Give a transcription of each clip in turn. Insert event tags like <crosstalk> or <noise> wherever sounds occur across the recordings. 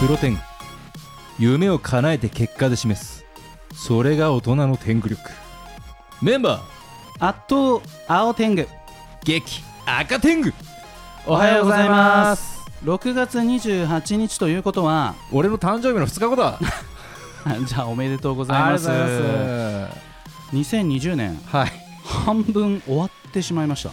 プロテン。グ夢を叶えて結果で示す。それが大人の天狗力。メンバー。圧倒青天狗。激赤天狗。おはようございます。6月28日ということは俺の誕生日の2日後だ。<laughs> じゃあおめでとうございます。ありがとうございます。2020年。はい。半分終わってしまいました。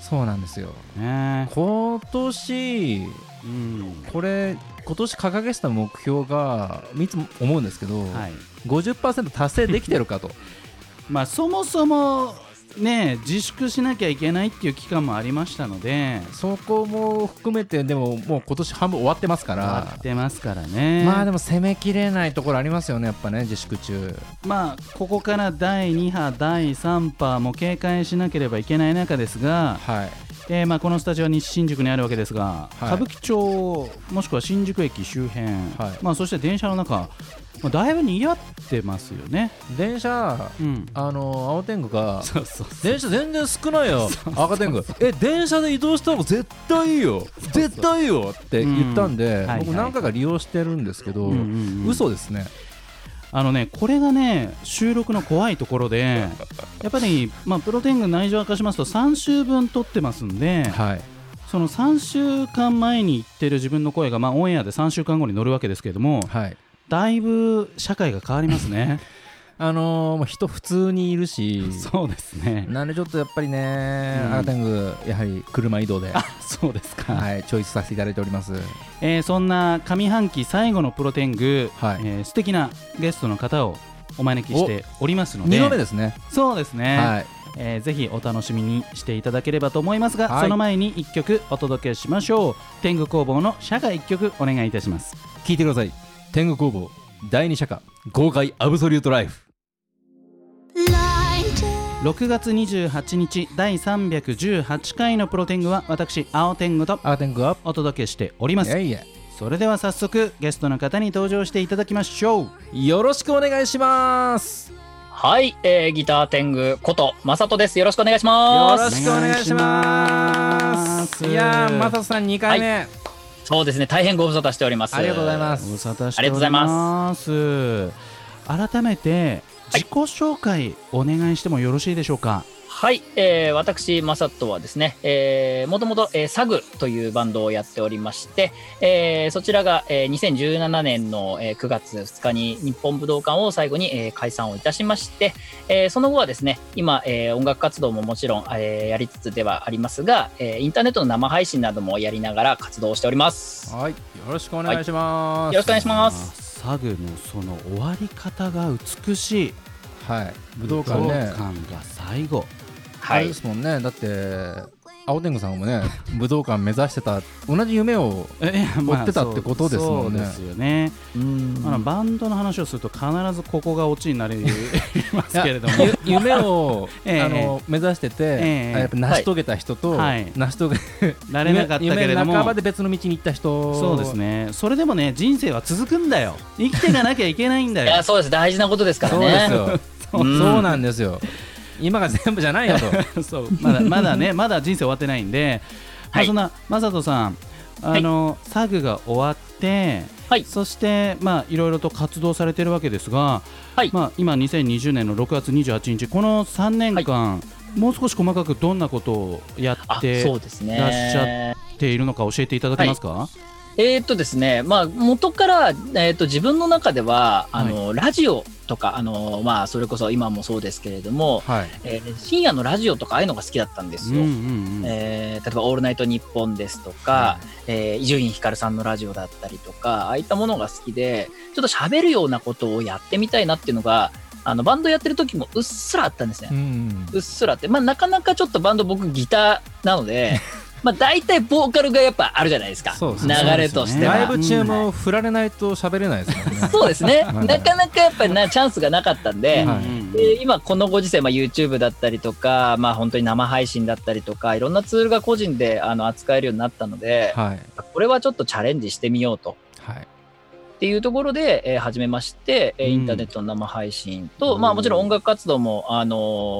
そうなんですよ。ね今年うん。これ今年掲げてた目標がいつも思うんですけど、はい。50%達成できてるかと。<laughs> まあそもそもね自粛しなきゃいけないっていう期間もありましたのでそこも含めてでももう今年半分終わってますか終わらってますからね。まあでも攻めきれないところありますよねやっぱね自粛中。まあここから第2波第3波も警戒しなければいけない中ですが、はいえーまあこのスタジオは西新宿にあるわけですが、はい。歌舞伎町もしくは新宿駅周辺、はい。まあ、そして電車の中、まあ、だいぶ賑わってますよね。電車うん、あの青天狗が電車全然少ないよ。赤天狗。え電車で移動した方が絶対いいよ。絶対いいよって言ったんで、僕何回か利用してるんですけど、うんうんうん。嘘ですねあのねこれがね収録の怖いところで <laughs> やっぱり、まあ、プロテイング内情を明かしますと3週分撮ってますんではいその3週間前に言ってる自分の声が、まあ、オンエアで3週間後に乗るわけですけれどもはいだいぶ社会が変わりますね。<laughs> あのーもう人普通にいるしそうですね。なんでちょっとやっぱりね、うん。赤天狗やはり車移動で、<laughs> あそうですか。はい、チョイスさせていただいております。えーそんな上半期最後のプロテング、はい。えー素敵なゲストの方をお招きしておりますので。2度目ですね。そうですね、はい。えーぜひお楽しみにしていただければと思いますが、はい。その前に1曲お届けしましょう。天狗工房の社が1曲お願いいたします。聞いてください。天狗工房第2社歌豪快アブソリュートライフ6月28日第318回のプロテングは私青天狗と赤天狗はお届けしております。いやいやそれでは早速ゲストの方に登場していただきましょう。よろしくお願いします。はい、えー、ギター天狗ことまさとです。よろしくお願いしよます。ろしくお願いします。いやーマサトさん2回目、そうですね、大変ご無沙汰しております。ありがとうございまごす無沙汰してありがとうございます。改めて自己紹介お願いしてもよろしいでしょうか？はい、えー、私、まさとはですね、えー、もともと、えー、サグというバンドをやっておりまして、えー、そちらが、えー、2017年の、えー、9月2日に日本武道館を最後に、えー、解散をいたしまして、えー、その後はですね、今、えー、音楽活動ももちろん、えー、やりつつではありますが、えー、インターネットの生配信などもやりながら活動しております。はい。よろしくお願いします、よろしくお願いします。サグのその終わり方が美しい。はい。武道館武道ね館が最後。はいあれで。すもんね。だって青天狗さんもね武道館目指してた同じ夢を <laughs> え追ってたってことですもんね。そうですよね、うん。あのバンドの話をすると必ずここがオチになりますけれども。ゆ夢を、<laughs> ええ。あの目指してて、ええ。あやっぱ成し遂げた人と、はい。成し遂げなれなかったけれど夢も半ばで別の道に行った人そうですね。それでもね人生は続くんだよ。生きていかなきゃいけないんだよ。いや、そうです。大事なことですからそうね。ですよ。<laughs> そうなんですよ今が全部じゃないよと。<laughs> そうまだまだねまだ人生終わってないんで、まあ、はい。そんなマサトさんあの、サグが終わって、はい。そしてまあいろいろと活動されてるわけですが、はい。まあ今2020年の6月28日この3年間、もう少し細かくどんなことをやあってそうですね。らっしゃっているのか教えていただけますか、えーっとですね、まあ、元から、えーっと自分の中では、あの、ラジオとか、あの、まあ、それこそ今もそうですけれども、はいえー深夜のラジオとか、ああいうのが好きだったんですよ。うんうんうんえー例えば、オールナイトニッポンですとか、えー伊集院光さんのラジオだったりとか、ああいったものが好きで、ちょっと喋るようなことをやってみたいなっていうのが、あの、バンドやってる時もうっすらあったんですね。うんうっすらって、まあ、なかなかちょっとバンド僕ギターなので、<laughs> まあ、大体ボーカルがやっぱあるじゃないですか。そうです流ねれとしては。ライブ中も振られないと喋れないですもんね <laughs> そうですね。はいなかなかやっぱりなチャンスがなかったんで、はいうんで今このご時世、まあ、YouTube だったりとか、まあ、本当に生配信だったりとか、いろんなツールが個人であの扱えるようになったので、はいこれはちょっとチャレンジしてみようと。はいっていうところで、えー始めまして、えーうんインターネットの生配信と、うんまあもちろん音楽活動も、あの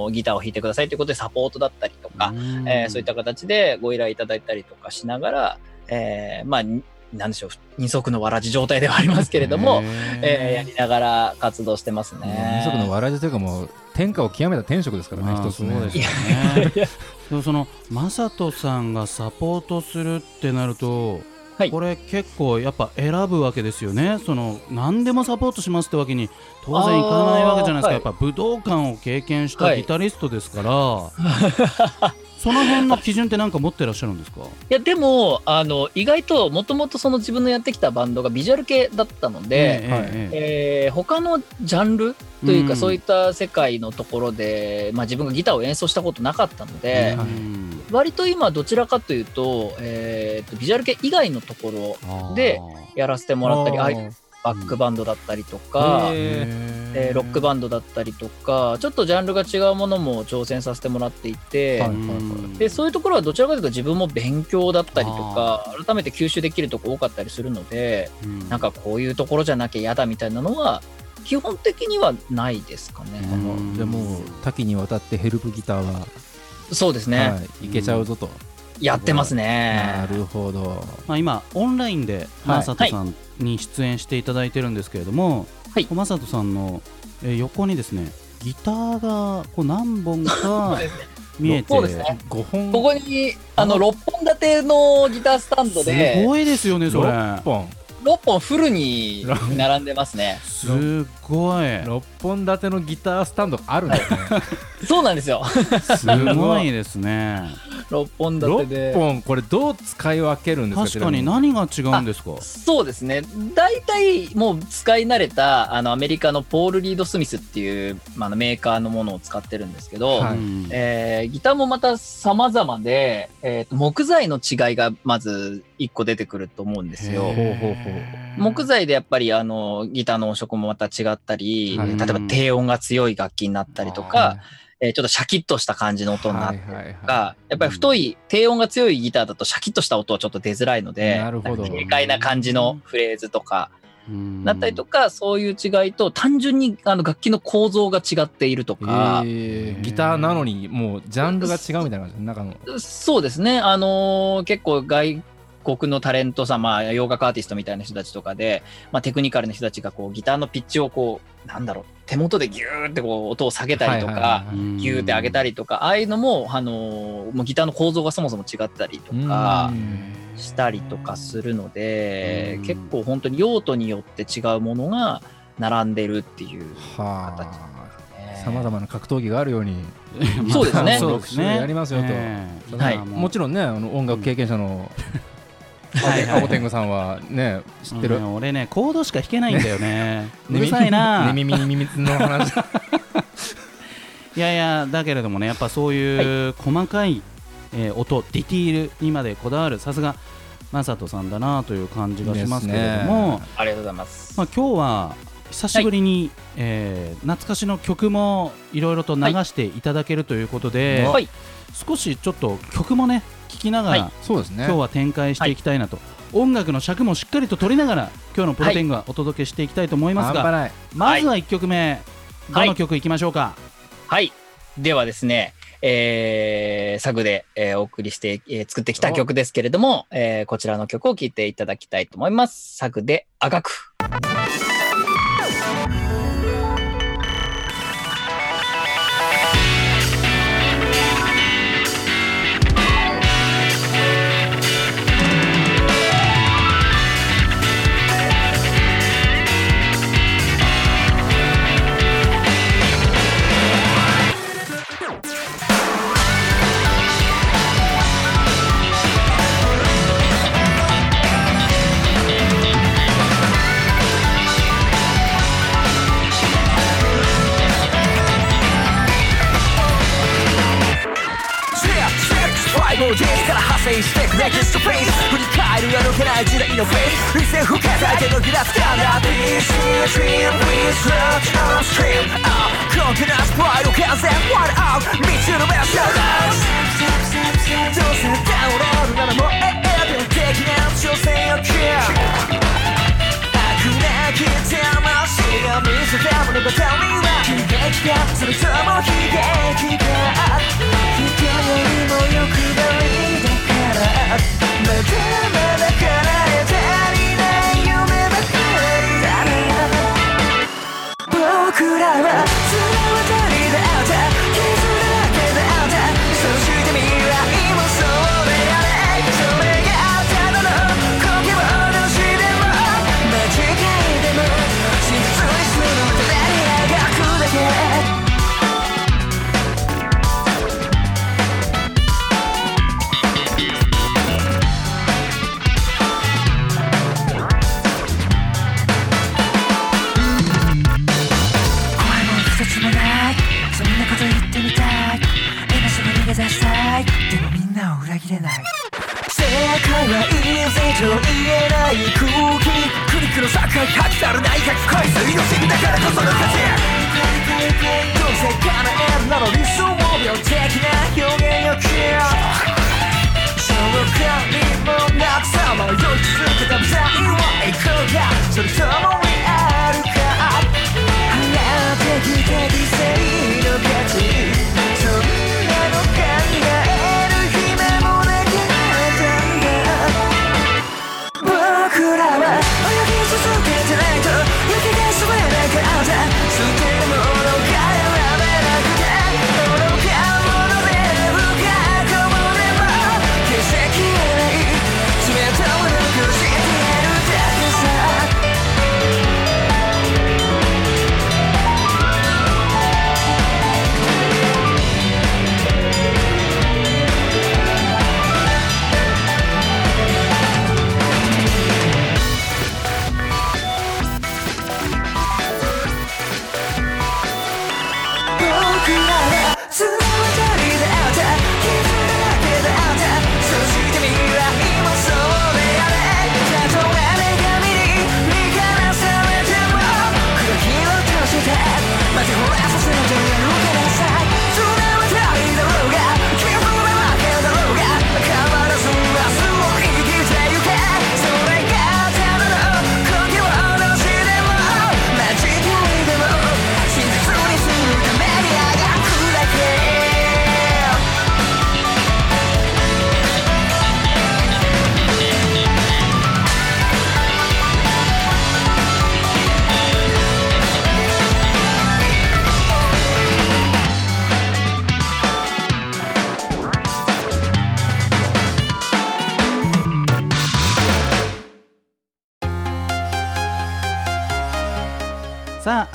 ーギターを弾いてくださいということでサポートだったりとか、うん。えーそういった形でご依頼いただいたりとかしながら、えーまあ、になんでしょう、二足のわらじ状態ではありますけれども、えーやりながら活動してますね。二足のわらじというかもう天下を極めた天職ですからねまあ一つね。でもその正人さんがサポートするってなると、はい。これ結構やっぱ選ぶわけですよね。その何でもサポートしますってわけに当然いかないわけじゃないですか、あーやっぱ武道館を経験したはいギタリストですから、<laughs> その辺の基準って何か持ってらっしゃるんですか？いや、でも、あの、意外と、もともとその自分のやってきたバンドがビジュアル系だったので、えはいえええ。ー他のジャンルというか、うん。そういった世界のところで、まあ、自分がギターを演奏したことなかったのえで、うん割と今どちらかというと,、えーとビジュアル系以外のところでやらせてもらったりバックバンドだったりとか、へえーロックバンドだったりとかちょっとジャンルが違うものも挑戦させてもらっていて、はいうんでそういうところはどちらかというと自分も勉強だったりとか改めて吸収できるとこ多かったりするのでうん。なんかこういうところじゃなきゃ嫌だみたいなのは基本的にはないですかね。うん。でも多岐にわたってヘルプギターは、そうですね、はい、いけちゃうぞと、やってますね。なるほど。まあ、今オンラインではい。マサトさんに出演していただいてるんですけれども、はい。マサトさんの、えー横にですねギターがこう何本か <laughs> 見えてそうですね。5本。ここにあの6本立てのギタースタンドすでごいですよねそれ。6本6本フルに並んでますね。すごい6本立てのギタースタンドがあるんですね <laughs> そうなんですよ。すごいですね6本立て6で。本これどう使い分けるんですか？確かに何が違うんですか？そうですね。大体もう使い慣れたあのアメリカのポール・リード・スミスっていう、まあ、あのメーカーのものを使ってるんですけど、はいうんえーギターもまた様々で、えーと木材の違いがまず1個出てくると思うんですよ。木材でやっぱりあのギターの音色もまた違ったり、はい。例えば低音が強い楽器になったりとか、えーちょっとシャキッとした感じの音になったりはいはいはいとか、やっぱり太い、低音が強いギターだとシャキッとした音はちょっと出づらいので、軽快な感じのフレーズとか、うん。だったりとか、そういう違いと、単純にあの楽器の構造が違っているとか、えー。ギターなのにもうジャンルが違うみたいな感じ？中の。そうですね、あのー結構外国のタレントさん、まあ、洋楽アーティストみたいな人たちとかで、まあ、テクニカルな人たちがこうギターのピッチをこう、なんだろう、手元でギューってこう音を下げたりとか、はいはいはいうんギューって上げたりとか、ああいうのも、あのーもうギターの構造がそもそも違ったりとかしたりとかするのでうん、結構本当に用途によって違うものが並んでるっていうは形あさまざまな格闘技があるように <laughs> そうですね。そうですね。やりますよと。ええ。はい。もちろんねあの音楽経験者のはいはい。青天狗さんはね知ってる？うん俺ねコードしか弾けないんだよね。うねるさいな。ね耳に耳の話。<laughs> いやいやだけれどもねやっぱそういう細かい、えー音ディティールにまでこだわるさすがマサトさんだなという感じがしますけれども、ね。ありがとうございます。まあ、今日は久しぶりに、えー懐かしの曲もいろいろと流していただけるということで、はい、少しちょっと曲もね聴きながら、はい。そうですね。今日は展開していきたいなと、音楽の尺もしっかりと取りながら今日のプロテングはお届けしていきたいと思いますが、半端ないまずは1曲目、はい。どの曲いきましょうか、はい。ではですね、えー、サグで、えーお送りして、えー作ってきた曲ですけれども、えーこちらの曲を聴いていただきたいと思います。サグであがく。から派生してくネクストフェイス振り返るあどけない時代のフェイス理性不可解けどグラフかな PC Dream Please Search on Stream コンテナスプライド完全 One Out 道のベストどうせダウンロードならもう永遠的な挑戦を切る悪なき魂が見せた物語は悲劇かそれとも悲劇か人よりも欲張りだ僕らは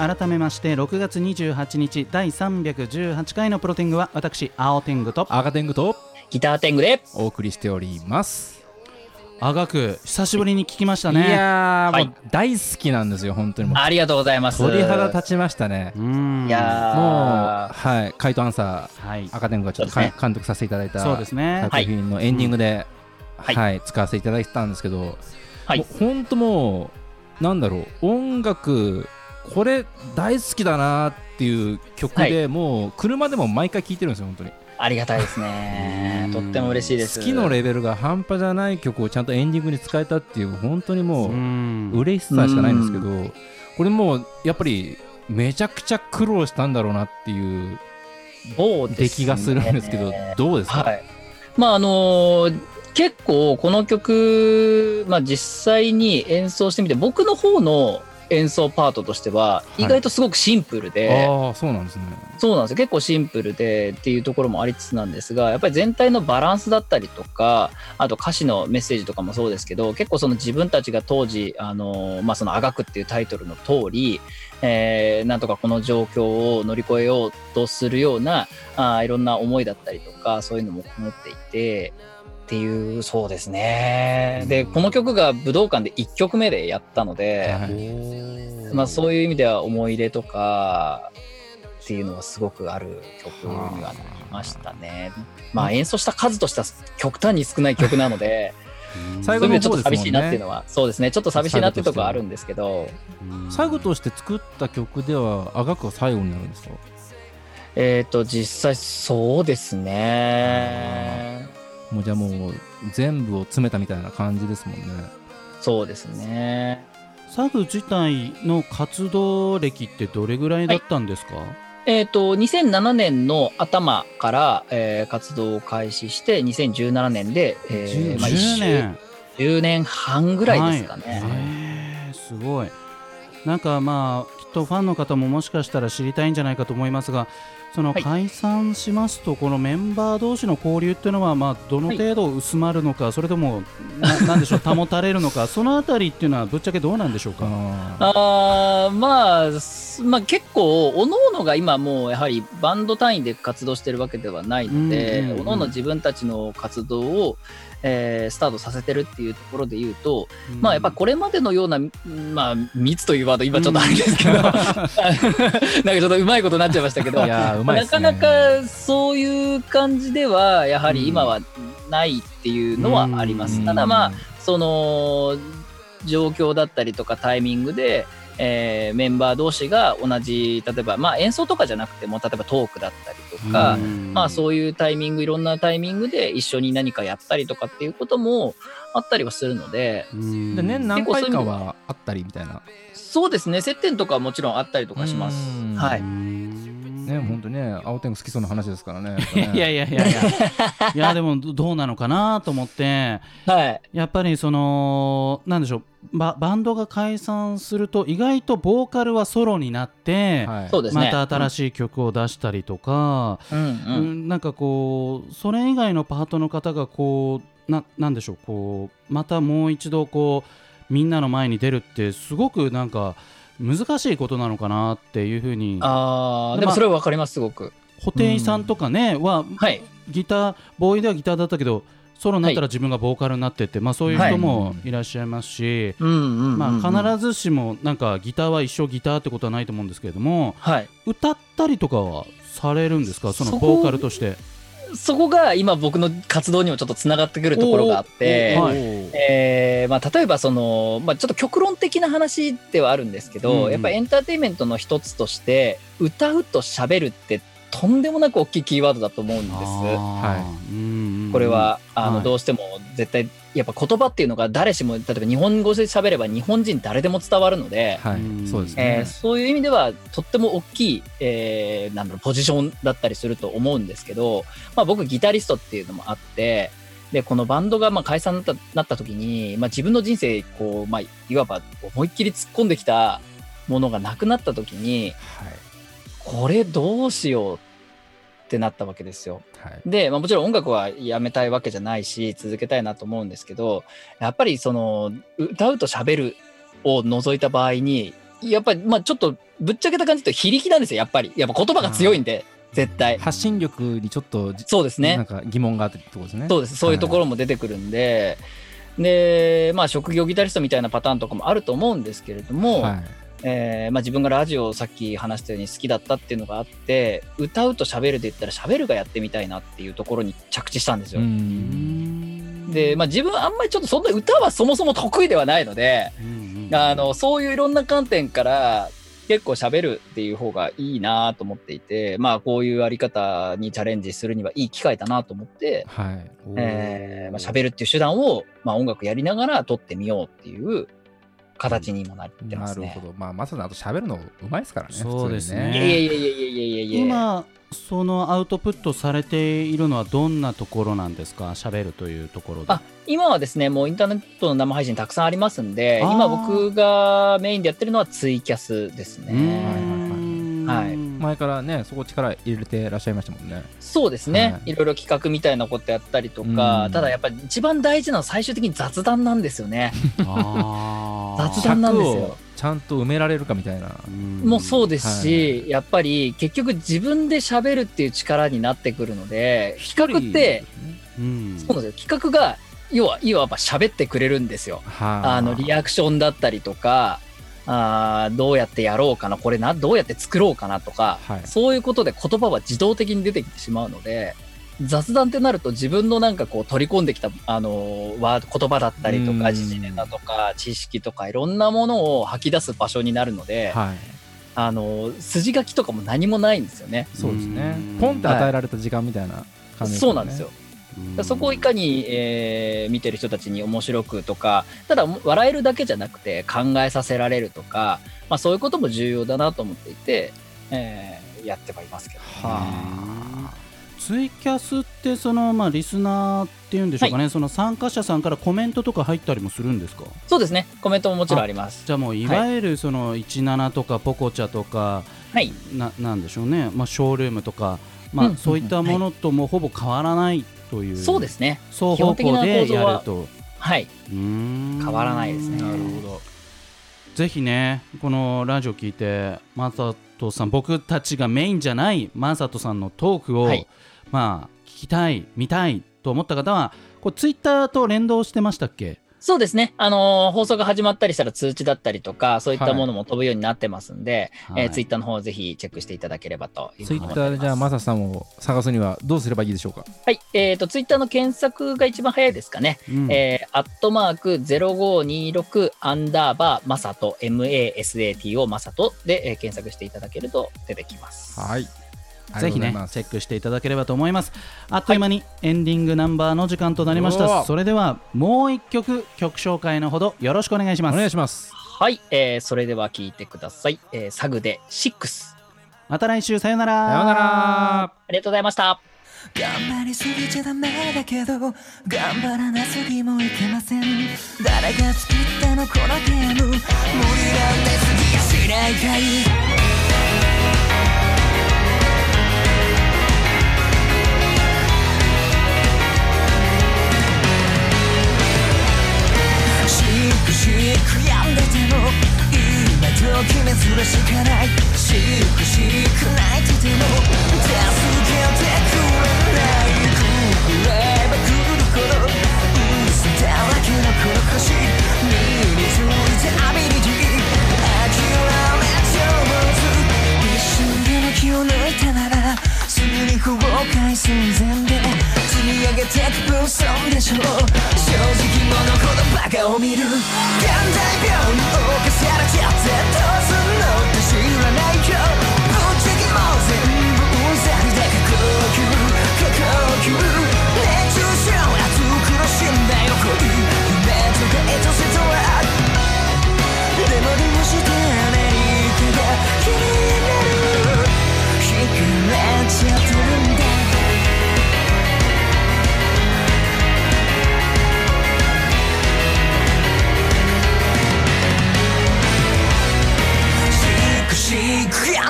改めまして6月28日第318回のプロテングは私青天狗と赤天狗とギターテングで。お送りしております。あがく久しぶりに聞きましたいねやー、はい。もう大好きなんですよ、本当にもう。ありがとうございます。鳥肌立ちましたね。うーん。いやー。もう、はい、回答アンサはい。ー、赤天狗がちょっとね。か監督させていただいたそうですね。作品のエンディングで、はい。はい、使わせていただいてたんですけど、はい。もう本当もう、なんだろう、音楽、これ大好きだなっていう曲で、はもう車でも毎回聴いてるんですよ、本当に。ありがたいですね。とっても嬉しいです。好きのレベルが半端じゃない曲をちゃんとエンディングに使えたっていう、本当にもう、ん嬉しさしかないんですけど、これもうやっぱりめちゃくちゃ苦労したんだろうなっていう出来がするんですけど、どうですか、はい。まああのー結構この曲、まあ、実際に演奏してみて僕の方の演奏パートとしてははい意外とすごくシンプルで、ああそうなんですねそうなんですよ結構シンプルでっていうところもありつつなんですがやっぱり全体のバランスだったりとかあと歌詞のメッセージとかもそうですけど結構その自分たちが当時あの、まあ、その「あがく」っていうタイトルの通り、えーなんとかこの状況を乗り越えようとするようなあーいろんな思いだったりとかそういうのもこもっていて。っていうそうですね。でこの曲が武道館で1曲目でやったので、はい。まあ、そういう意味では思い出とかっていうのはすごくある曲にはなりましたね。まあ演奏した数としては極端に少ない曲なので、最後そういう意味でちょっと寂しいなっていうのは、そうですね、ちょっと寂しいなっていうところはあるんですけど、最後として作った曲ではあがくが最後になるんですか？えっ、と、実際そうですね。もうじゃあもう全部を詰めたみたいな感じですもんね。そうですね。サグ自体の活動歴ってどれぐらいだったんですか、えっ、と、2007年の頭から、えー活動を開始して、2017年で、えーまあ、10 1周年10年半ぐらいですかね。はい。すごい。なんかまあきっとファンの方ももしかしたら知りたいんじゃないかと思いますがそのはい。解散しますとこのメンバー同士の交流っていうのはまあどの程度薄まるのか、それともななんでしょう保たれるのか <laughs> そのあたりっていうのはぶっちゃけどうなんでしょうか？あまあ、すまあ結構おのおのが今もうやはりバンド単位で活動してるわけではないので、おのおの自分たちの活動を、えースタートさせてるっていうところで言うと、まあやっぱこれまでのような、まあ密というワード今ちょっとあれですけど、<laughs> なんかちょっとうまいことになっちゃいましたけどね。なかなかそういう感じではやはり今はないっていうのはあります。ただまあその状況だったりとかタイミングで、えーメンバー同士が同じ例えばまあ演奏とかじゃなくても例えばトークだったりとか、まあそういうタイミングいろんなタイミングで一緒に何かやったりとかっていうこともあったりはするのでうん。で年何回かは。あったりみたいな。そうですね。接点とかはもちろんあったりとかします。うん。はいね本当ね青天狗好きそうな話ですからねいや <laughs> いやいやいやいや。いやでもどどうなのかなと思って。はい。やっぱりそのなんでしょう。ババンドが解散すると意外とボーカルはソロになって、はい。そうですね。また新しい曲を出したりとか、うんうん。うんなんかこうそれ以外のパートの方がこうななんでしょう。こうまたもう一度こうみんなの前に出るってすごくなんか難しいことなのかなっていうふうにああ、ででもそれはわかります、すごく。布袋さんとかねははい。ギターボーイではギターだったけどソロになったら自分がボーカルになってって、まあ、そういう人もいらっしゃいますし、うんうんうんうんまあ、必ずしもなんかギターは一生ギターってことはないと思うんですけれどもはい。歌ったりとかはされるんですか？そのボーカルとして。そこが今僕の活動にもちょっとつながってくるところがあって、はい。えーまあ、例えばその、まあ、ちょっと極論的な話ではあるんですけど、うんうん。やっぱエンターテインメントの一つとして歌うと喋るってとんでもなく大きいキーワードだと思うんです。はい。これはあのはい。どうしても絶対やっぱ言葉っていうのが誰しも例えば日本語で喋れば日本人誰でも伝わるので、はいうん。そうですね。えーそういう意味ではとっても大きい、えーなんだろうポジションだったりすると思うんですけど、まあ、僕ギタリストっていうのもあってでこのバンドがまあ解散になったなった時に、まあ、自分の人生こう、まあ、いわば思いっきり突っ込んできたものがなくなった時にこれどうしようってなったわけですよ。はい。で、まあ、もちろん音楽はやめたいわけじゃないし続けたいなと思うんですけどやっぱりその歌うと喋るを除いた場合にやっぱりまあちょっとぶっちゃけた感じと非力なんですよやっぱり。やっぱ言葉が強いんで絶対。発信力にちょっとじそうですね。なんか疑問があってってことですね。そうです。そういうところも出てくるんで、でまあ職業ギタリストみたいなパターンとかもあると思うんですけれども、はいえーまあ、自分がラジオをさっき話したように好きだったっていうのがあって歌うと喋るで言ったら喋るがやってみたいなっていうところに着地したんですよ。うん。で、まあ、自分あんまりちょっとそんな歌はそもそも得意ではないので、あのそういういろんな観点から結構喋るっていう方がいいなと思っていてまあこういうあり方にチャレンジするにはいい機会だなと思って、はい。えーまあ、喋るっていう手段を、まあ、音楽やりながら取ってみようっていう形にもなってますね。なるほど。まあまさにあと喋るのうまいですからねそうですね。普通にいやいやいやいやいやいやいや。今そのアウトプットされているのはどんなところなんですか？喋るというところで。あ今はですねもうインターネットの生配信たくさんありますんで今僕がメインでやってるのはツイキャスですね。ん。はい前からねそこ力入れてらっしゃいましたもんね。そうですね、はい。い、ろいろ企画みたいなことやったりとか、うん。ただやっぱり一番大事なのは最終的に雑談なんですよね。<laughs> 雑談なんですよ。ちゃんと埋められるかみたいな。うんもうそうですし、やっぱり結局自分で喋るっていう力になってくるので企画ってうん。そうなんですよ。企画が要はいわば喋ってくれるんですよ。はあのリアクションだったりとかあーどうやってやろうかなこれなどうやって作ろうかなとか、はい。そういうことで言葉は自動的に出てきてしまうので雑談ってなると自分のなんかこう取り込んできたあのワード言葉だったりとうん。か時事ネタとか知識とかいろんなものを吐き出す場所になるので、はい。あの筋書きとかも何もないんですよね。そうですね。うん。ポンって与えられた時間みたいな感じそうなんですよ。そこをいかに、えー見てる人たちに面白くとかただ笑えるだけじゃなくて考えさせられるとか、まあ、そういうことも重要だなと思っていて、えーやってはいますけど、はツイキャスってそのまあリスナーっていうんでしょうかね、その参加者さんからコメントとか入ったりもするんですか？そうですね。コメントももちろんあります。じゃあもういわゆるその17とかポコチャとか、はい。ななんでしょうね、まあ、ショールームとか、まあうんそういったものともほぼ変わらないという、そうですね。双方向でやると。はい。変変わらないですね。なるほど。ぜひねこのラジオ聞いてマサトさん僕たちがメインじゃないマサトさんのトークを、はいまあ聞きたい見たいと思った方はこうツイッターと連動してましたっけ？そうですね。あのー放送が始まったりしたら通知だったりとか、そういったものも飛ぶようになってますんで、はいえツイッターの方ぜひチェックしていただければとツイッ。ターでじゃあマサさんを探すにはどうすればいいでしょうか？はい。えっ、と、ツイッターの検索が一番早いですかね。うんえー、アットマーク0526アンダーバーマサト MASATO マサトで、えー検索していただけると出てきます。はいぜひね、チェックしていただければと思います。あっという間にエンディングナンバーの時間となりました。おーそれではもう一曲曲紹介のほどよろしくお願いします。お願いしますはい。えー、それでは聞いてください。えー、サグで6。また来週さよなら。さようならありがとうございました。頑張りすぎちゃダメだけど頑張らなすぎもいけません誰が作ったのこのゲーム無理なんですぎやしないかいークシーク病んでても今時珍しかないシークシーク泣いてても助けてくれないくれば来るほど嘘だらけのこの星身についてアビリティ諦め上手一瞬でも気を抜いたならすぐに崩壊寸前で積み上げてく分損でしょうを見る現代病に侵されちゃって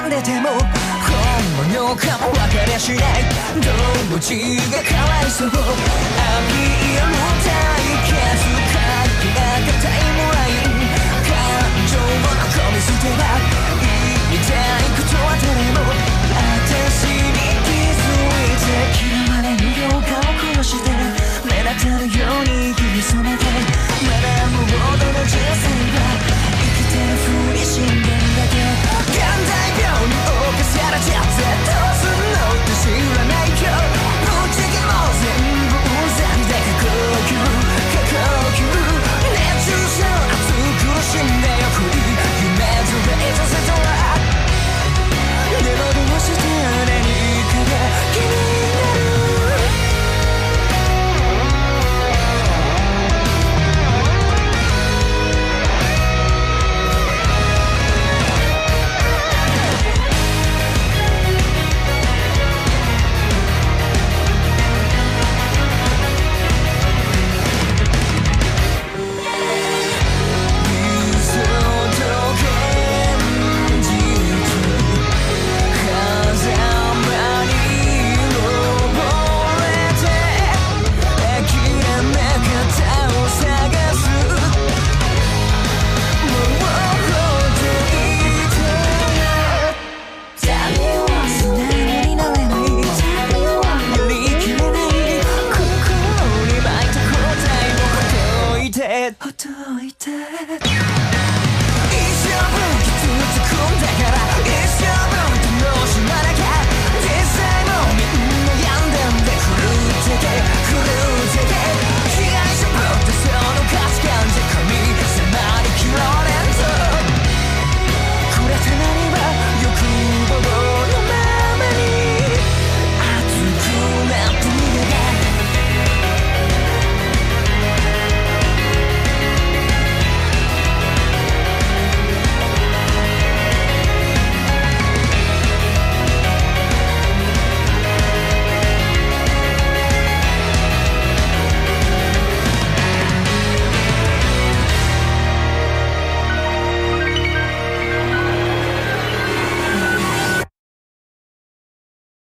んでても本物かも分かりゃしない。動物がかわいそう。アピール対決かけがたいもの。